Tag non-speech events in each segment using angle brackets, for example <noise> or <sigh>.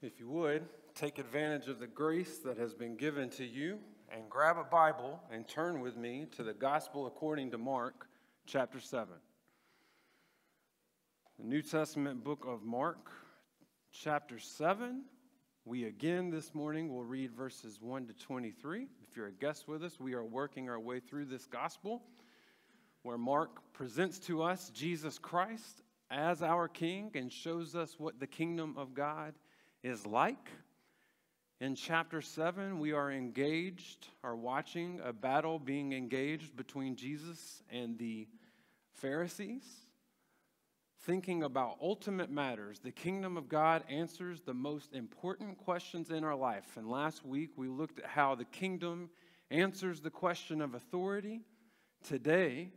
If you would, take advantage of the grace that has been given to you and grab a Bible and turn with me to the Gospel according to Mark, chapter 7. The New Testament book of Mark, chapter 7. We again this morning will read verses 1 to 23. If you're a guest with us, we are working our way through this gospel where Mark presents to us Jesus Christ as our King and shows us what the kingdom of God is like. In chapter 7, we are engaged, are watching a battle being engaged between Jesus and the Pharisees, thinking about ultimate matters. The kingdom of God answers the most important questions in our life. And last week, we looked at how the kingdom answers the question of authority. Today,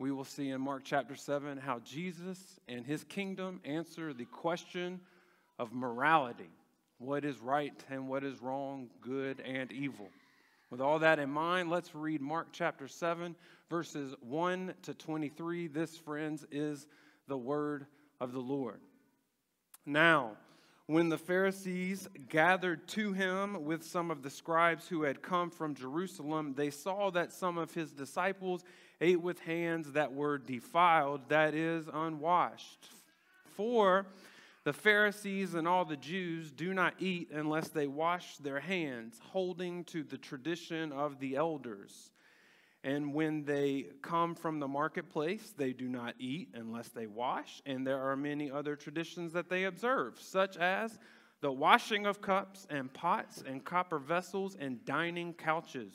we will see in Mark chapter 7 how Jesus and his kingdom answer the question of morality what is right and what is wrong, good and evil. With all that in mind, let's read Mark chapter 7, verses 1 to 23. This, friends, is the word of the Lord. Now, when the Pharisees gathered to him with some of the scribes who had come from Jerusalem, they saw that some of his disciples ate with hands that were defiled, that is, unwashed. For the Pharisees and all the Jews do not eat unless they wash their hands, holding to the tradition of the elders. And when they come from the marketplace, they do not eat unless they wash. And there are many other traditions that they observe, such as the washing of cups and pots and copper vessels and dining couches.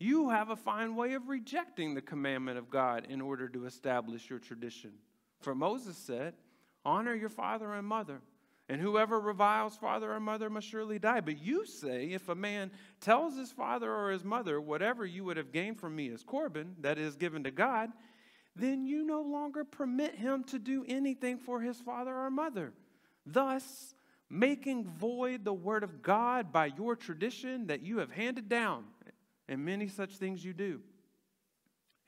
You have a fine way of rejecting the commandment of God in order to establish your tradition. For Moses said, Honor your father and mother and whoever reviles father or mother must surely die. But you say, if a man tells his father or his mother, whatever you would have gained from me is Corban, that is given to God, then you no longer permit him to do anything for his father or mother. Thus, making void the word of God by your tradition that you have handed down, and many such things you do.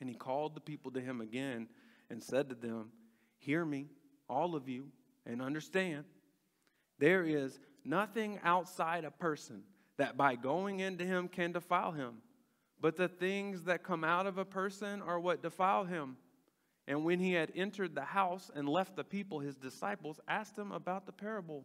And he called the people to him again and said to them, Hear me, all of you, and understand. There is nothing outside a person that by going into him can defile him. But the things that come out of a person are what defile him. And when he had entered the house and left the people, his disciples asked him about the parable.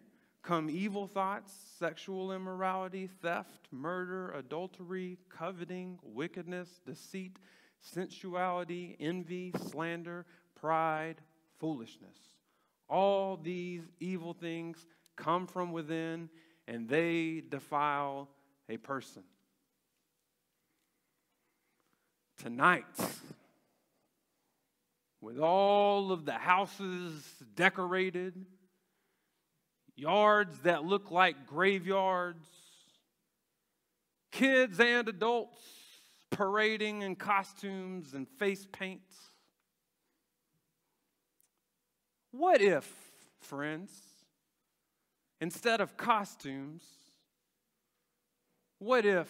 come evil thoughts, sexual immorality, theft, murder, adultery, coveting, wickedness, deceit, sensuality, envy, slander, pride, foolishness. All these evil things come from within and they defile a person. Tonight, with all of the houses decorated, yards that look like graveyards, kids and adults parading in costumes and face paints. What if, friends, Instead of costumes, what if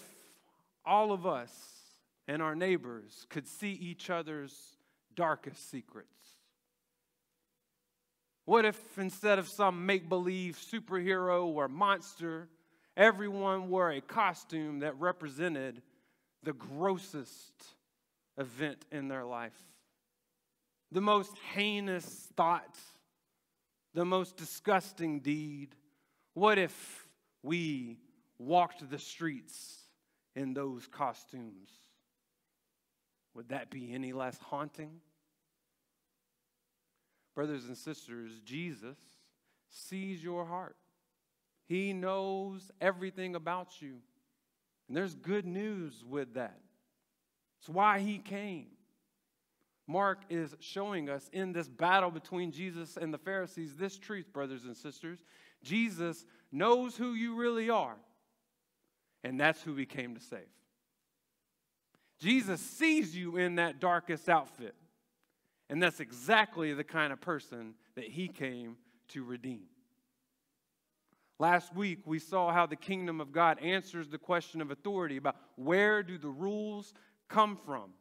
all of us and our neighbors could see each other's darkest secrets? What if instead of some make believe superhero or monster, everyone wore a costume that represented the grossest event in their life? The most heinous thought, the most disgusting deed, what if we walked the streets in those costumes, would that be any less haunting? Brothers and sisters, Jesus sees your heart. He knows everything about you. And there's good news with that. It's why he came. Mark is showing us in this battle between Jesus and the Pharisees this truth, brothers and sisters. Jesus knows who you really are, and that's who he came to save. Jesus sees you in that darkest outfit, and that's exactly the kind of person that he came to redeem. Last week, we saw how the kingdom of God answers the question of authority about where do the rules come from.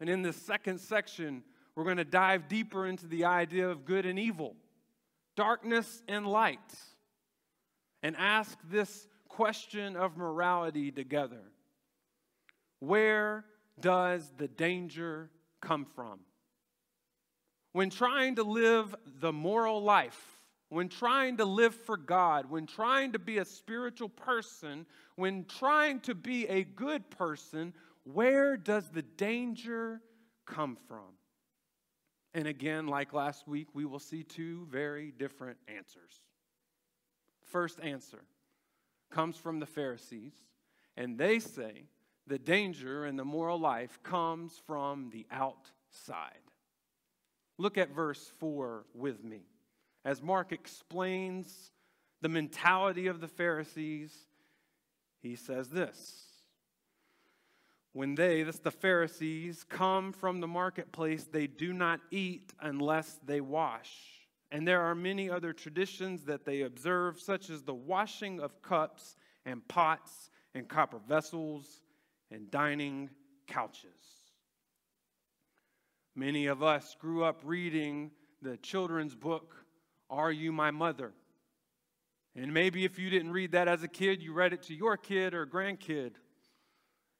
And in this second section, we're going to dive deeper into the idea of good and evil, darkness and light, and ask this question of morality together. Where does the danger come from? When trying to live the moral life, when trying to live for God, when trying to be a spiritual person, when trying to be a good person, where does the danger come from? And again, like last week, we will see two very different answers. First answer comes from the Pharisees, and they say the danger in the moral life comes from the outside. Look at verse 4 with me. As Mark explains the mentality of the Pharisees, he says this when they, that's the Pharisees, come from the marketplace, they do not eat unless they wash. And there are many other traditions that they observe, such as the washing of cups and pots and copper vessels and dining couches. Many of us grew up reading the children's book, Are You My Mother? And maybe if you didn't read that as a kid, you read it to your kid or grandkid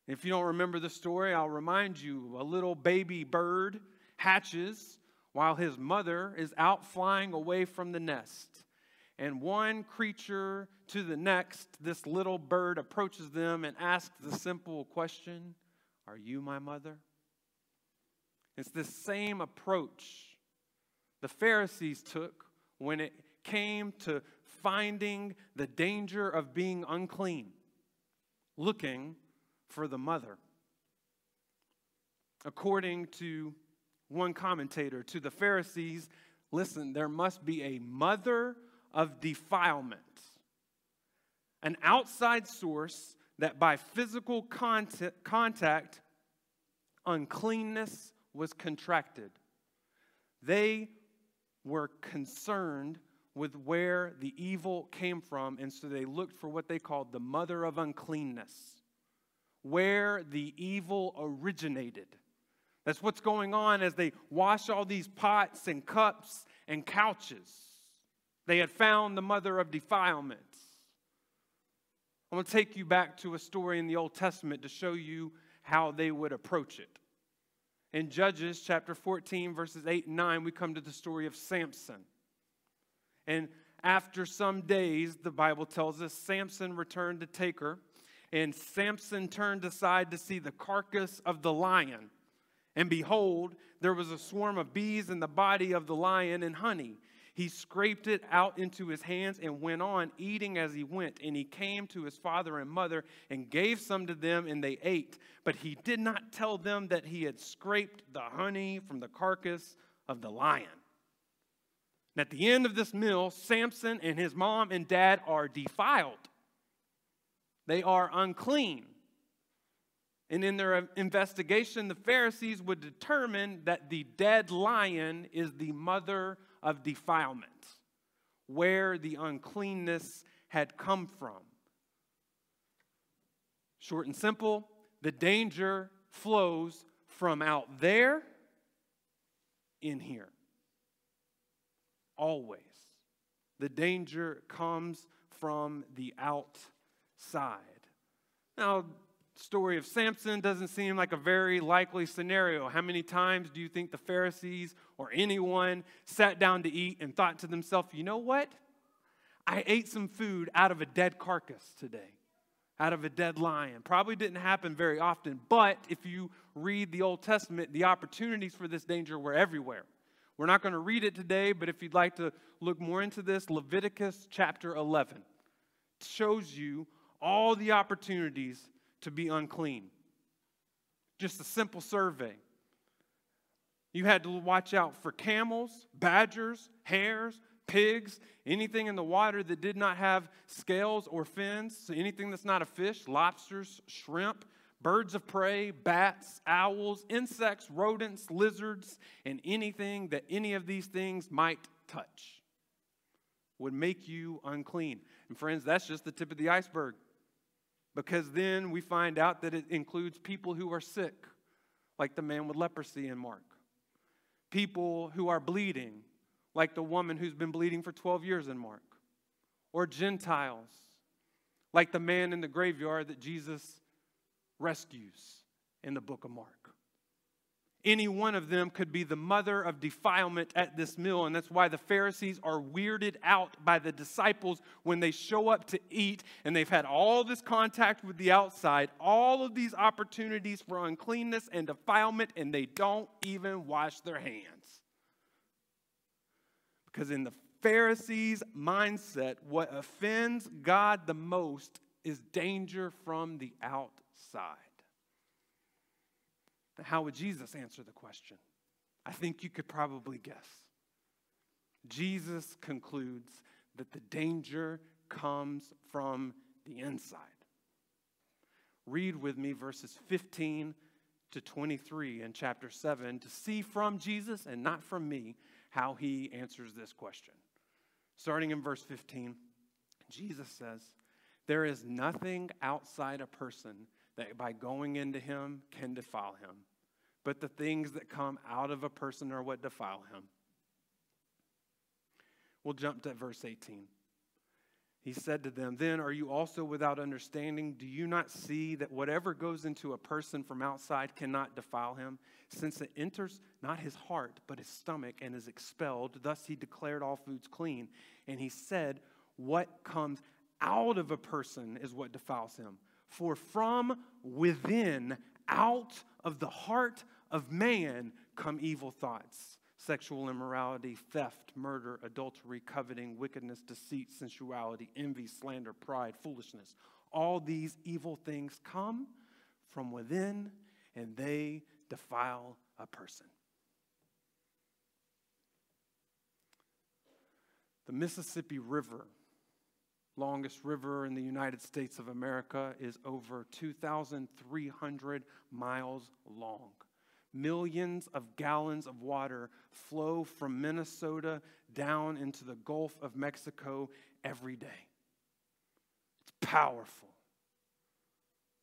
if you don't remember the story, I'll remind you a little baby bird hatches while his mother is out flying away from the nest. And one creature to the next, this little bird approaches them and asks the simple question Are you my mother? It's the same approach the Pharisees took when it came to finding the danger of being unclean, looking for the mother. According to one commentator, to the Pharisees, listen, there must be a mother of defilement, an outside source that by physical contact, uncleanness was contracted. They were concerned with where the evil came from, and so they looked for what they called the mother of uncleanness where the evil originated. That's what's going on as they wash all these pots and cups and couches. They had found the mother of defilement. I'm going to take you back to a story in the Old Testament to show you how they would approach it. In Judges chapter 14, verses 8 and 9, we come to the story of Samson. And after some days, the Bible tells us, Samson returned to take her, and Samson turned aside to see the carcass of the lion. And behold, there was a swarm of bees in the body of the lion and honey. He scraped it out into his hands and went on eating as he went. And he came to his father and mother and gave some to them, and they ate. But he did not tell them that he had scraped the honey from the carcass of the lion. And at the end of this meal, Samson and his mom and dad are defiled. They are unclean. And in their investigation, the Pharisees would determine that the dead lion is the mother of defilement, where the uncleanness had come from. Short and simple, the danger flows from out there in here. Always. The danger comes from the outside side. Now, story of Samson doesn't seem like a very likely scenario. How many times do you think the Pharisees or anyone sat down to eat and thought to themselves, you know what? I ate some food out of a dead carcass today, out of a dead lion. Probably didn't happen very often, but if you read the Old Testament, the opportunities for this danger were everywhere. We're not going to read it today, but if you'd like to look more into this, Leviticus chapter 11 shows you all the opportunities to be unclean. Just a simple survey. You had to watch out for camels, badgers, hares, pigs, anything in the water that did not have scales or fins, so anything that's not a fish, lobsters, shrimp, birds of prey, bats, owls, insects, rodents, lizards, and anything that any of these things might touch would make you unclean. And friends, that's just the tip of the iceberg. Because then we find out that it includes people who are sick, like the man with leprosy in Mark, people who are bleeding, like the woman who's been bleeding for 12 years in Mark, or Gentiles, like the man in the graveyard that Jesus rescues in the book of Mark. Any one of them could be the mother of defilement at this meal, and that's why the Pharisees are weirded out by the disciples when they show up to eat and they've had all this contact with the outside, all of these opportunities for uncleanness and defilement, and they don't even wash their hands. Because in the Pharisees' mindset, what offends God the most is danger from the outside. How would Jesus answer the question? I think you could probably guess. Jesus concludes that the danger comes from the inside. Read with me verses 15 to 23 in chapter 7 to see from Jesus and not from me how he answers this question. Starting in verse 15, Jesus says, There is nothing outside a person that by going into him can defile him, but the things that come out of a person are what defile him. We'll jump to verse 18. He said to them, Then are you also without understanding? Do you not see that whatever goes into a person from outside cannot defile him, since it enters not his heart, but his stomach, and is expelled? Thus he declared all foods clean. And he said, What comes out of a person is what defiles him. For from within, out of the heart of man, come evil thoughts sexual immorality, theft, murder, adultery, coveting, wickedness, deceit, sensuality, envy, slander, pride, foolishness. All these evil things come from within and they defile a person. The Mississippi River, longest river in the United States of America, is over 2,300 miles long millions of gallons of water flow from Minnesota down into the Gulf of Mexico every day. It's powerful,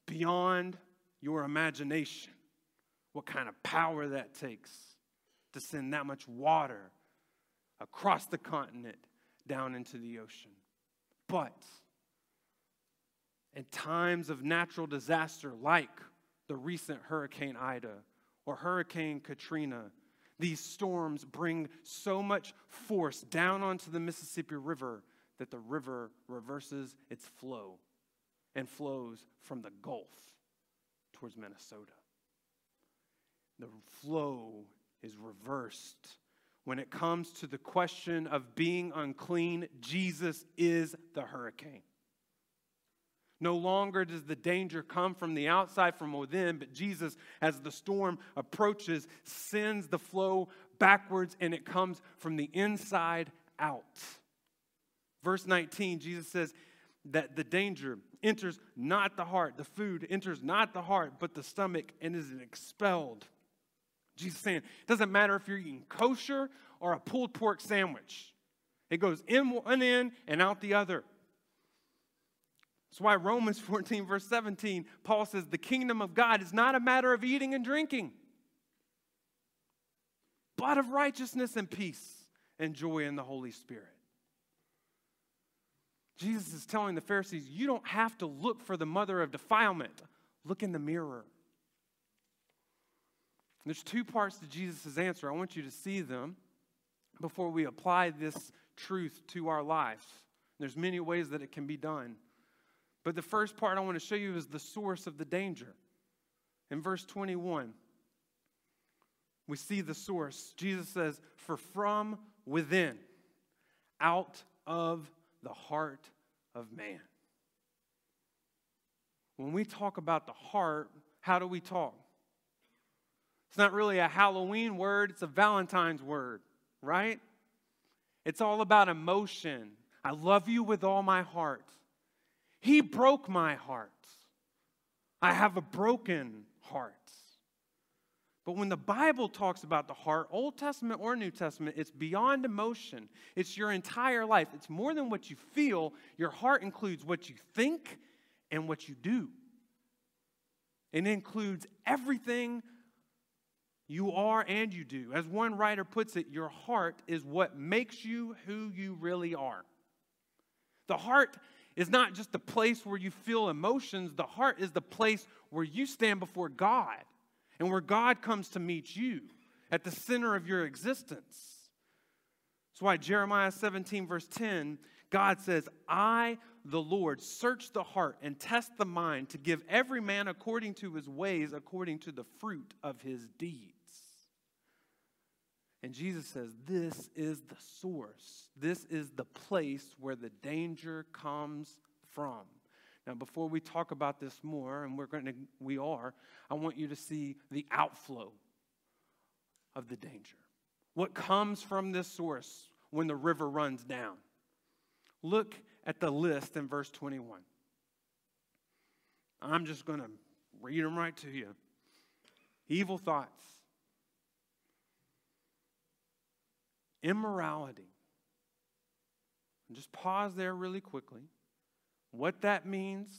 beyond your imagination, what kind of power that takes to send that much water across the continent down into the ocean. But in times of natural disaster like the recent Hurricane Ida, or Hurricane Katrina, these storms bring so much force down onto the Mississippi River that the river reverses its flow and flows from the Gulf towards Minnesota. The flow is reversed. When it comes to the question of being unclean, Jesus is the hurricane. No longer does the danger come from the outside, from within, but Jesus, as the storm approaches, sends the flow backwards and it comes from the inside out. Verse 19, Jesus says that the danger enters not the heart, the food enters not the heart, but the stomach and is expelled. Jesus saying, it doesn't matter if you're eating kosher or a pulled pork sandwich, it goes in one end and out the other. That's why Romans <laughs> 14, verse 17, Paul says, The kingdom of God is not a matter of eating and drinking, but of righteousness and peace and joy in the Holy Spirit. Jesus is telling the Pharisees, You don't have to look for the mother of defilement, look in the mirror. There's two parts to Jesus' answer. I want you to see them before we apply this truth to our lives. There's many ways that it can be done. But the first part I want to show you is the source of the danger. In verse 21, we see the source. Jesus says, For from within, out of the heart of man. When we talk about the heart, how do we talk? It's not really a Halloween word, it's a Valentine's word, right? It's all about emotion. I love you with all my heart. He broke my heart. I have a broken heart. But when the Bible talks about the heart, Old Testament or New Testament, it's beyond emotion. It's your entire life. It's more than what you feel. Your heart includes what you think and what you do. It includes everything you are and you do. As one writer puts it, your heart is what makes you who you really are. The heart is not just the place where you feel emotions, the heart is the place where you stand before God and where God comes to meet you at the center of your existence. That's why Jeremiah 17, verse 10, God says, I, the Lord, search the heart and test the mind to give every man according to his ways, according to the fruit of his deeds. And Jesus says, This is the source. This is the place where the danger comes from. Now, before we talk about this more, and we're going to, we are, I want you to see the outflow of the danger. What comes from this source when the river runs down? Look at the list in verse 21. I'm just going to read them right to you. Evil thoughts, immorality. And just pause there really quickly. What that means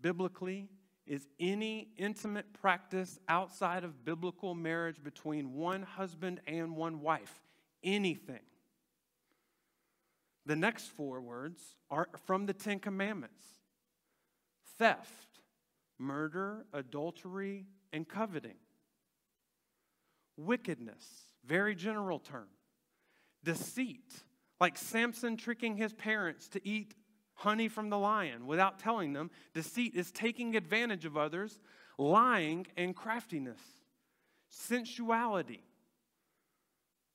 biblically is any intimate practice outside of biblical marriage between one husband and one wife. Anything. The next four words are from the Ten Commandments theft, murder, adultery, and coveting. Wickedness, very general term. Deceit, like Samson tricking his parents to eat honey from the lion without telling them. Deceit is taking advantage of others, lying, and craftiness. Sensuality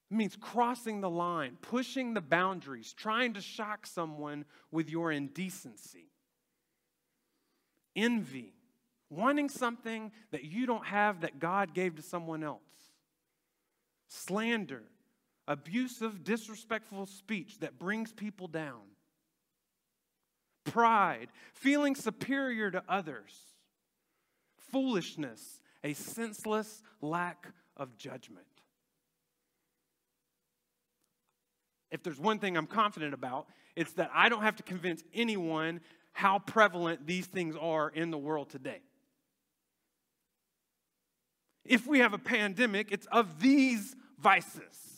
means crossing the line, pushing the boundaries, trying to shock someone with your indecency. Envy, wanting something that you don't have that God gave to someone else. Slander, abusive, disrespectful speech that brings people down pride, feeling superior to others, foolishness, a senseless lack of judgment. If there's one thing I'm confident about, it's that I don't have to convince anyone how prevalent these things are in the world today. If we have a pandemic, it's of these vices,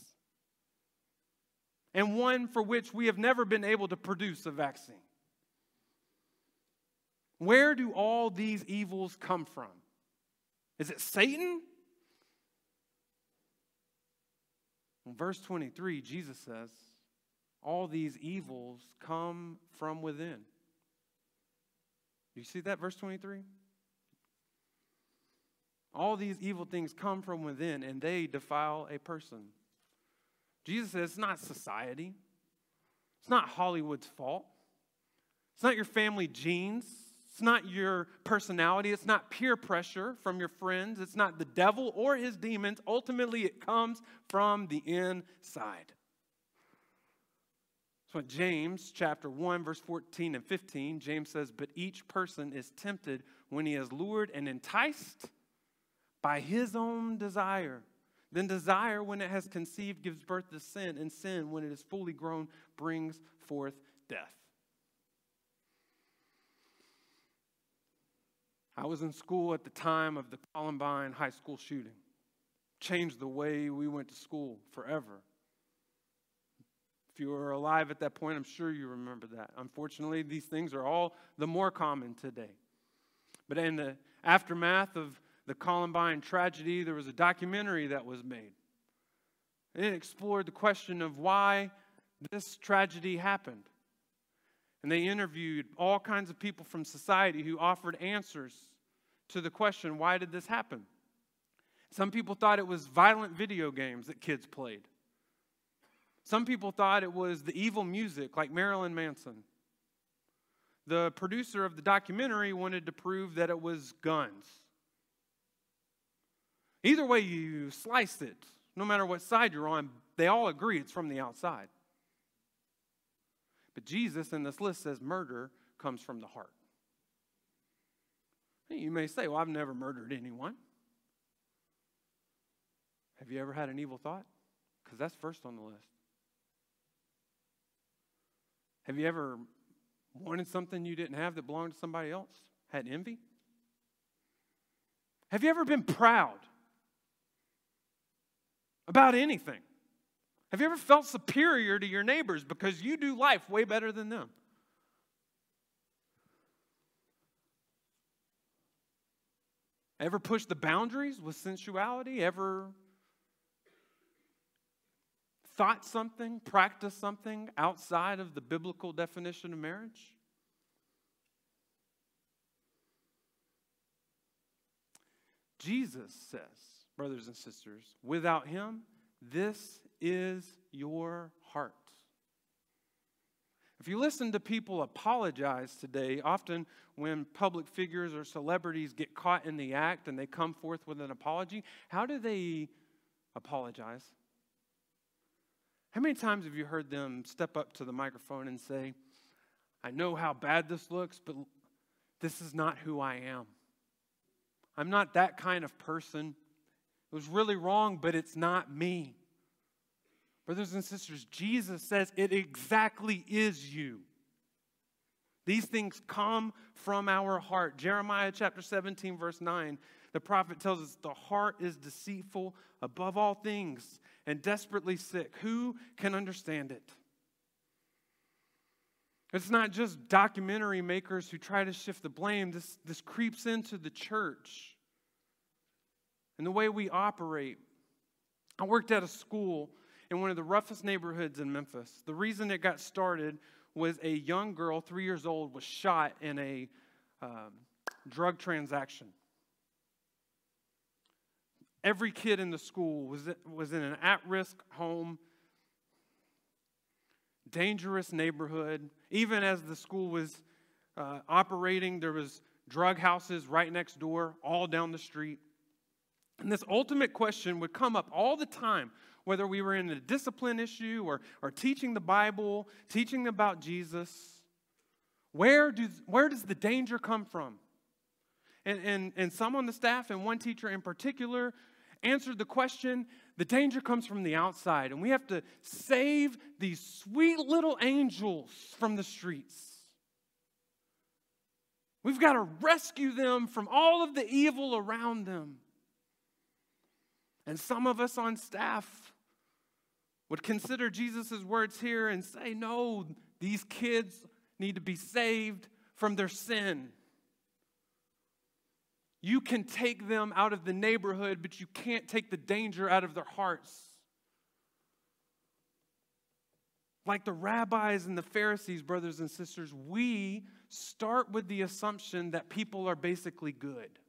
and one for which we have never been able to produce a vaccine. Where do all these evils come from? Is it Satan? In verse 23, Jesus says, All these evils come from within. You see that, verse 23? All these evil things come from within and they defile a person. Jesus says it's not society, it's not Hollywood's fault, it's not your family genes. It's not your personality. It's not peer pressure from your friends. It's not the devil or his demons. Ultimately, it comes from the inside. So, in James chapter 1, verse 14 and 15, James says, But each person is tempted when he is lured and enticed by his own desire. Then desire, when it has conceived, gives birth to sin, and sin, when it is fully grown, brings forth death. I was in school at the time of the Columbine high school shooting. Changed the way we went to school forever. If you were alive at that point, I'm sure you remember that. Unfortunately, these things are all the more common today. But in the aftermath of the Columbine tragedy, there was a documentary that was made. It explored the question of why this tragedy happened. And they interviewed all kinds of people from society who offered answers to the question why did this happen? Some people thought it was violent video games that kids played. Some people thought it was the evil music like Marilyn Manson. The producer of the documentary wanted to prove that it was guns. Either way you slice it, no matter what side you're on, they all agree it's from the outside. But Jesus in this list says murder comes from the heart. You may say, Well, I've never murdered anyone. Have you ever had an evil thought? Because that's first on the list. Have you ever wanted something you didn't have that belonged to somebody else? Had envy? Have you ever been proud about anything? Have you ever felt superior to your neighbors because you do life way better than them? Ever push the boundaries with sensuality? Ever thought something, practiced something outside of the biblical definition of marriage? Jesus says, brothers and sisters, without him, this is your heart. If you listen to people apologize today, often when public figures or celebrities get caught in the act and they come forth with an apology, how do they apologize? How many times have you heard them step up to the microphone and say, I know how bad this looks, but this is not who I am. I'm not that kind of person. It was really wrong, but it's not me. Brothers and sisters, Jesus says it exactly is you. These things come from our heart. Jeremiah chapter 17, verse 9, the prophet tells us the heart is deceitful above all things and desperately sick. Who can understand it? It's not just documentary makers who try to shift the blame. This, this creeps into the church and the way we operate. I worked at a school in one of the roughest neighborhoods in Memphis. The reason it got started was a young girl, three years old, was shot in a um, drug transaction. Every kid in the school was, was in an at risk home, dangerous neighborhood. Even as the school was uh, operating, there was drug houses right next door, all down the street. And this ultimate question would come up all the time whether we were in a discipline issue or, or teaching the Bible, teaching about Jesus, where, do, where does the danger come from? And, and, and some on the staff, and one teacher in particular, answered the question the danger comes from the outside, and we have to save these sweet little angels from the streets. We've got to rescue them from all of the evil around them. And some of us on staff would consider Jesus' words here and say, no, these kids need to be saved from their sin. You can take them out of the neighborhood, but you can't take the danger out of their hearts. Like the rabbis and the Pharisees, brothers and sisters, we start with the assumption that people are basically good.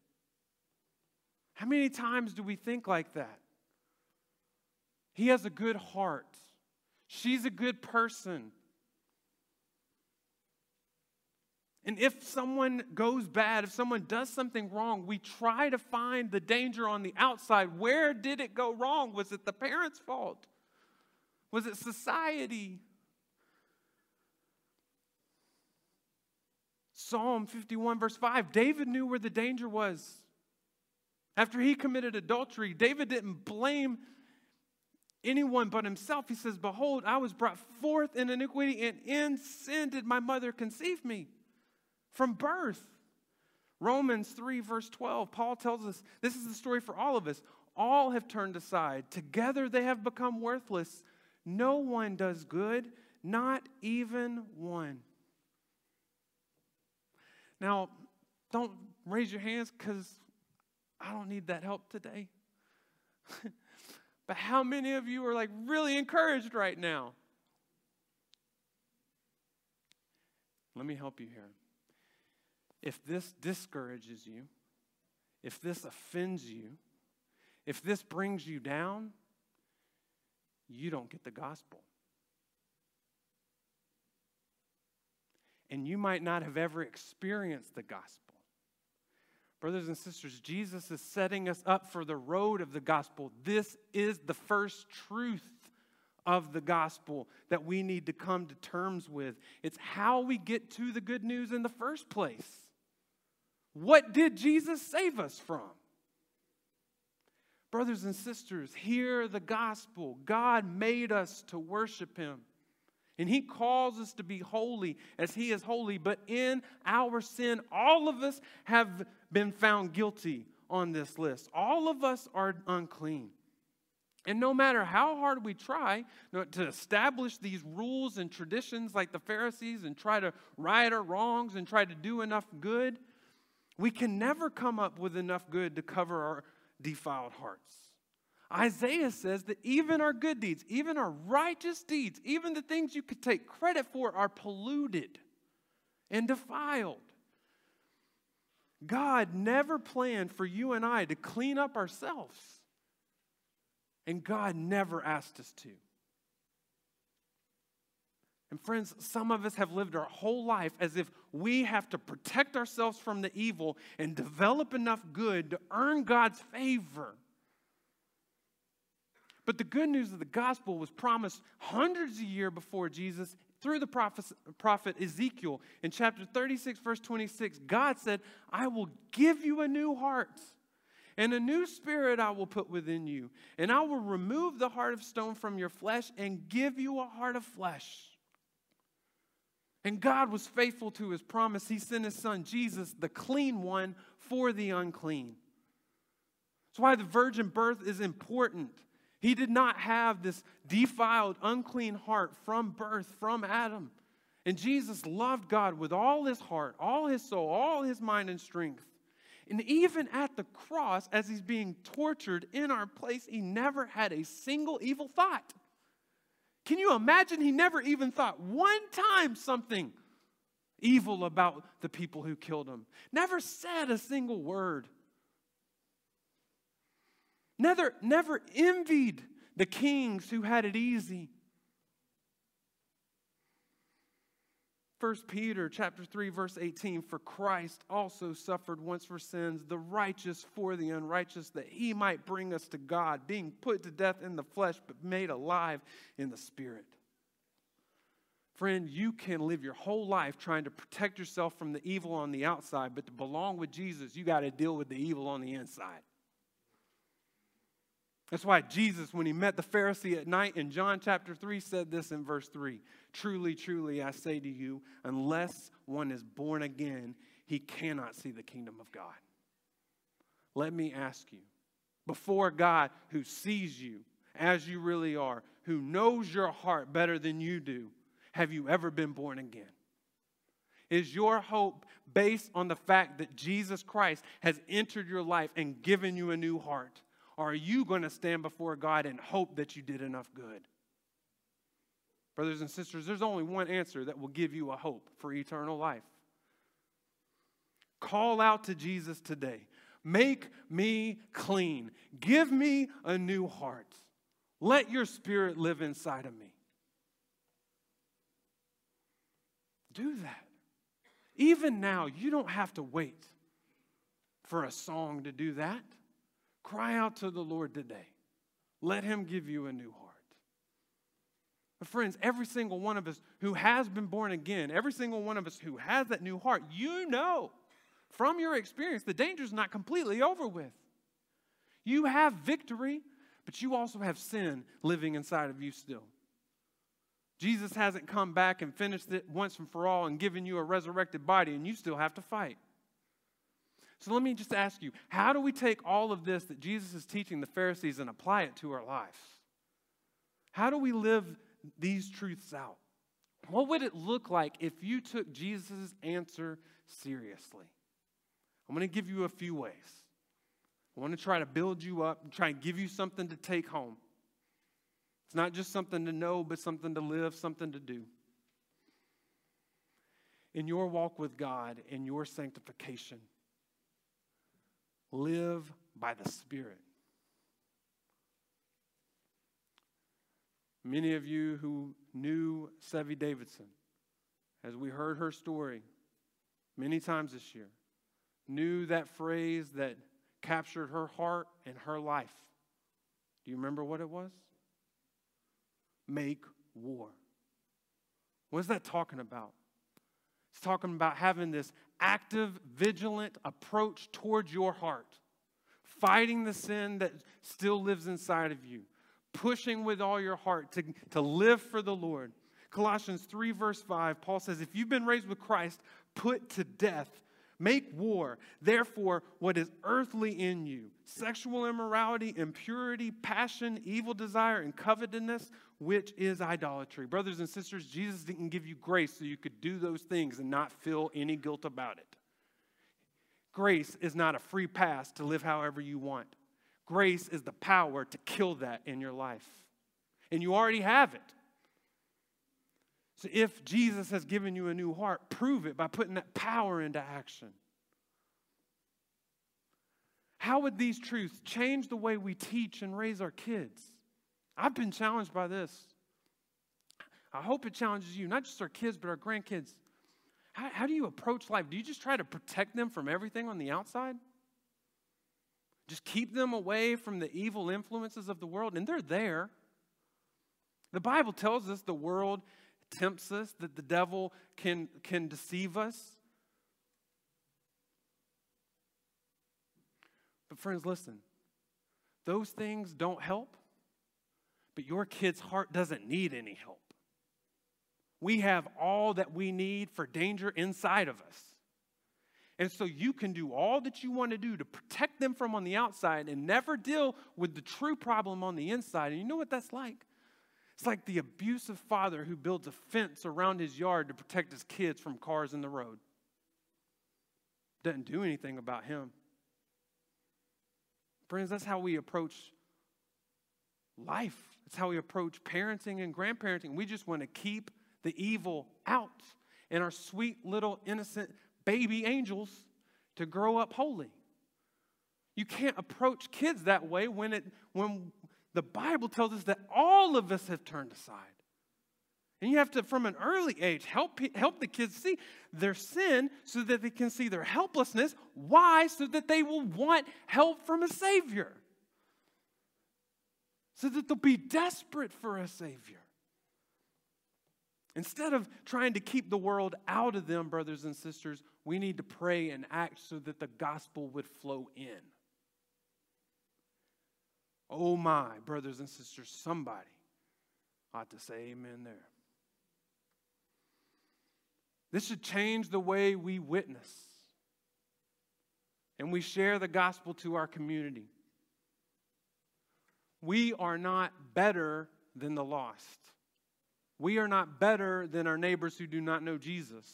How many times do we think like that? He has a good heart. She's a good person. And if someone goes bad, if someone does something wrong, we try to find the danger on the outside. Where did it go wrong? Was it the parents' fault? Was it society? Psalm 51, verse 5 David knew where the danger was. After he committed adultery, David didn't blame anyone but himself. He says, Behold, I was brought forth in iniquity, and in sin did my mother conceive me from birth. Romans 3, verse 12, Paul tells us this is the story for all of us. All have turned aside. Together they have become worthless. No one does good, not even one. Now, don't raise your hands because I don't need that help today. <laughs> But how many of you are like really encouraged right now? Let me help you here. If this discourages you, if this offends you, if this brings you down, you don't get the gospel. And you might not have ever experienced the gospel. Brothers and sisters, Jesus is setting us up for the road of the gospel. This is the first truth of the gospel that we need to come to terms with. It's how we get to the good news in the first place. What did Jesus save us from? Brothers and sisters, hear the gospel. God made us to worship Him. And He calls us to be holy as He is holy. But in our sin, all of us have been found guilty on this list. All of us are unclean. And no matter how hard we try to establish these rules and traditions like the Pharisees and try to right our wrongs and try to do enough good, we can never come up with enough good to cover our defiled hearts. Isaiah says that even our good deeds, even our righteous deeds, even the things you could take credit for are polluted and defiled. God never planned for you and I to clean up ourselves. And God never asked us to. And friends, some of us have lived our whole life as if we have to protect ourselves from the evil and develop enough good to earn God's favor. But the good news of the gospel was promised hundreds of years before Jesus through the prophet, Ezekiel. In chapter 36, verse 26, God said, I will give you a new heart and a new spirit I will put within you. And I will remove the heart of stone from your flesh and give you a heart of flesh. And God was faithful to his promise. He sent his son, Jesus, the clean one, for the unclean. That's why the virgin birth is important. He did not have this defiled, unclean heart from birth, from Adam. And Jesus loved God with all his heart, all his soul, all his mind and strength. And even at the cross, as he's being tortured in our place, he never had a single evil thought. Can you imagine? He never even thought one time something evil about the people who killed him. Never said a single word. Never, never envied the kings who had it easy. 1 Peter chapter 3 verse 18 for Christ also suffered once for sins the righteous for the unrighteous that he might bring us to God being put to death in the flesh but made alive in the spirit. Friend, you can live your whole life trying to protect yourself from the evil on the outside, but to belong with Jesus, you got to deal with the evil on the inside. That's why Jesus, when he met the Pharisee at night in John chapter 3, said this in verse 3 Truly, truly, I say to you, unless one is born again, he cannot see the kingdom of God. Let me ask you, before God who sees you as you really are, who knows your heart better than you do, have you ever been born again? Is your hope based on the fact that Jesus Christ has entered your life and given you a new heart? Or are you going to stand before God and hope that you did enough good? Brothers and sisters, there's only one answer that will give you a hope for eternal life. Call out to Jesus today. Make me clean. Give me a new heart. Let your spirit live inside of me. Do that. Even now, you don't have to wait for a song to do that. Cry out to the Lord today. Let Him give you a new heart. But friends, every single one of us who has been born again, every single one of us who has that new heart, you know from your experience the danger is not completely over with. You have victory, but you also have sin living inside of you still. Jesus hasn't come back and finished it once and for all and given you a resurrected body, and you still have to fight. So let me just ask you how do we take all of this that Jesus is teaching the Pharisees and apply it to our lives? How do we live these truths out? What would it look like if you took Jesus' answer seriously? I'm going to give you a few ways. I want to try to build you up and try and give you something to take home. It's not just something to know, but something to live, something to do. in your walk with God, in your sanctification. Live by the Spirit. Many of you who knew Sevi Davidson, as we heard her story many times this year, knew that phrase that captured her heart and her life. Do you remember what it was? Make war. What is that talking about? It's talking about having this active, vigilant approach towards your heart, fighting the sin that still lives inside of you, pushing with all your heart to, to live for the Lord. Colossians 3, verse 5, Paul says, If you've been raised with Christ, put to death Make war, therefore, what is earthly in you sexual immorality, impurity, passion, evil desire, and covetousness, which is idolatry. Brothers and sisters, Jesus didn't give you grace so you could do those things and not feel any guilt about it. Grace is not a free pass to live however you want. Grace is the power to kill that in your life. And you already have it. So if Jesus has given you a new heart, prove it by putting that power into action. How would these truths change the way we teach and raise our kids? I've been challenged by this. I hope it challenges you, not just our kids, but our grandkids. How, how do you approach life? Do you just try to protect them from everything on the outside? Just keep them away from the evil influences of the world, and they're there. The Bible tells us the world tempts us, that the devil can, can deceive us. But, friends, listen those things don't help, but your kid's heart doesn't need any help. We have all that we need for danger inside of us. And so you can do all that you want to do to protect them from on the outside and never deal with the true problem on the inside. And you know what that's like? It's like the abusive father who builds a fence around his yard to protect his kids from cars in the road. Doesn't do anything about him. Friends, that's how we approach life. That's how we approach parenting and grandparenting. We just want to keep the evil out and our sweet little innocent baby angels to grow up holy. You can't approach kids that way when, it, when the Bible tells us that all of us have turned aside. And you have to, from an early age, help, help the kids see their sin so that they can see their helplessness. Why? So that they will want help from a Savior. So that they'll be desperate for a Savior. Instead of trying to keep the world out of them, brothers and sisters, we need to pray and act so that the gospel would flow in. Oh my, brothers and sisters, somebody ought to say amen there. This should change the way we witness and we share the gospel to our community. We are not better than the lost. We are not better than our neighbors who do not know Jesus.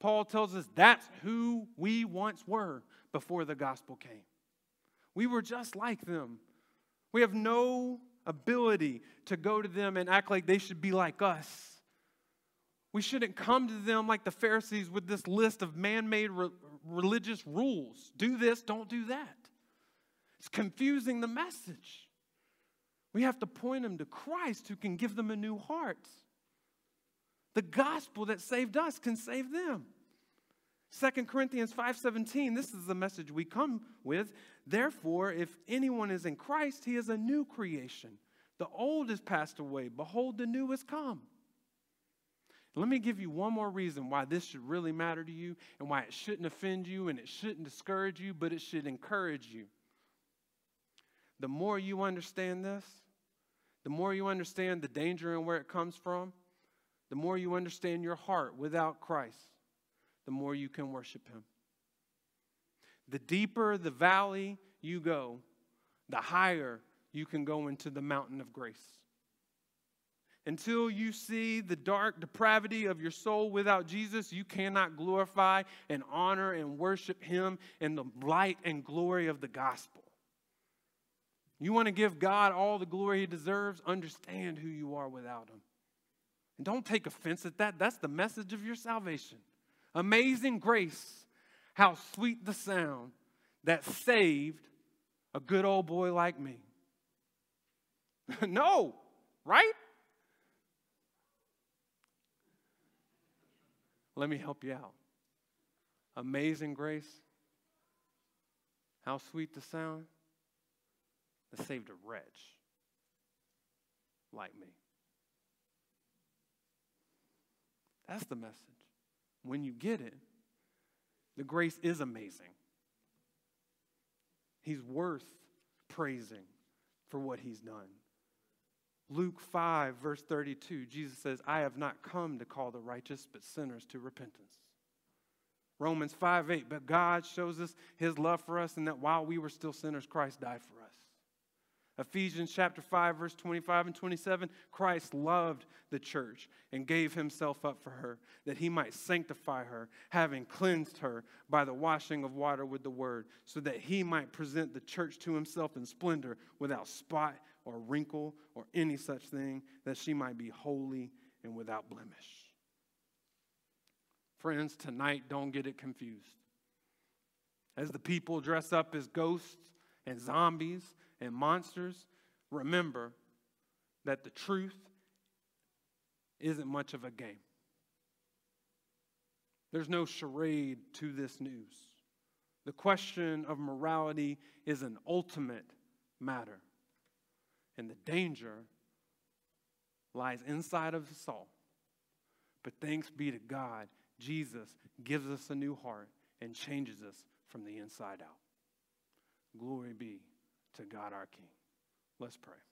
Paul tells us that's who we once were before the gospel came. We were just like them. We have no ability to go to them and act like they should be like us. We shouldn't come to them like the Pharisees with this list of man made re- religious rules do this, don't do that. It's confusing the message. We have to point them to Christ who can give them a new heart. The gospel that saved us can save them. 2 Corinthians 5:17 this is the message we come with. Therefore if anyone is in Christ he is a new creation. The old is passed away. Behold the new has come. Let me give you one more reason why this should really matter to you and why it shouldn't offend you and it shouldn't discourage you but it should encourage you. The more you understand this the more you understand the danger and where it comes from the more you understand your heart without Christ the more you can worship Him. The deeper the valley you go, the higher you can go into the mountain of grace. Until you see the dark depravity of your soul without Jesus, you cannot glorify and honor and worship Him in the light and glory of the gospel. You want to give God all the glory He deserves? Understand who you are without Him. And don't take offense at that. That's the message of your salvation. Amazing grace, how sweet the sound that saved a good old boy like me. <laughs> no, right? Let me help you out. Amazing grace, how sweet the sound that saved a wretch like me. That's the message. When you get it, the grace is amazing. He's worth praising for what he's done. Luke 5, verse 32, Jesus says, I have not come to call the righteous, but sinners to repentance. Romans 5, 8, but God shows us his love for us, and that while we were still sinners, Christ died for us. Ephesians chapter 5, verse 25 and 27 Christ loved the church and gave himself up for her, that he might sanctify her, having cleansed her by the washing of water with the word, so that he might present the church to himself in splendor, without spot or wrinkle or any such thing, that she might be holy and without blemish. Friends, tonight, don't get it confused. As the people dress up as ghosts and zombies and monsters, remember that the truth isn't much of a game. There's no charade to this news. The question of morality is an ultimate matter. And the danger lies inside of us all. But thanks be to God, Jesus gives us a new heart and changes us from the inside out. Glory be to God our King. Let's pray.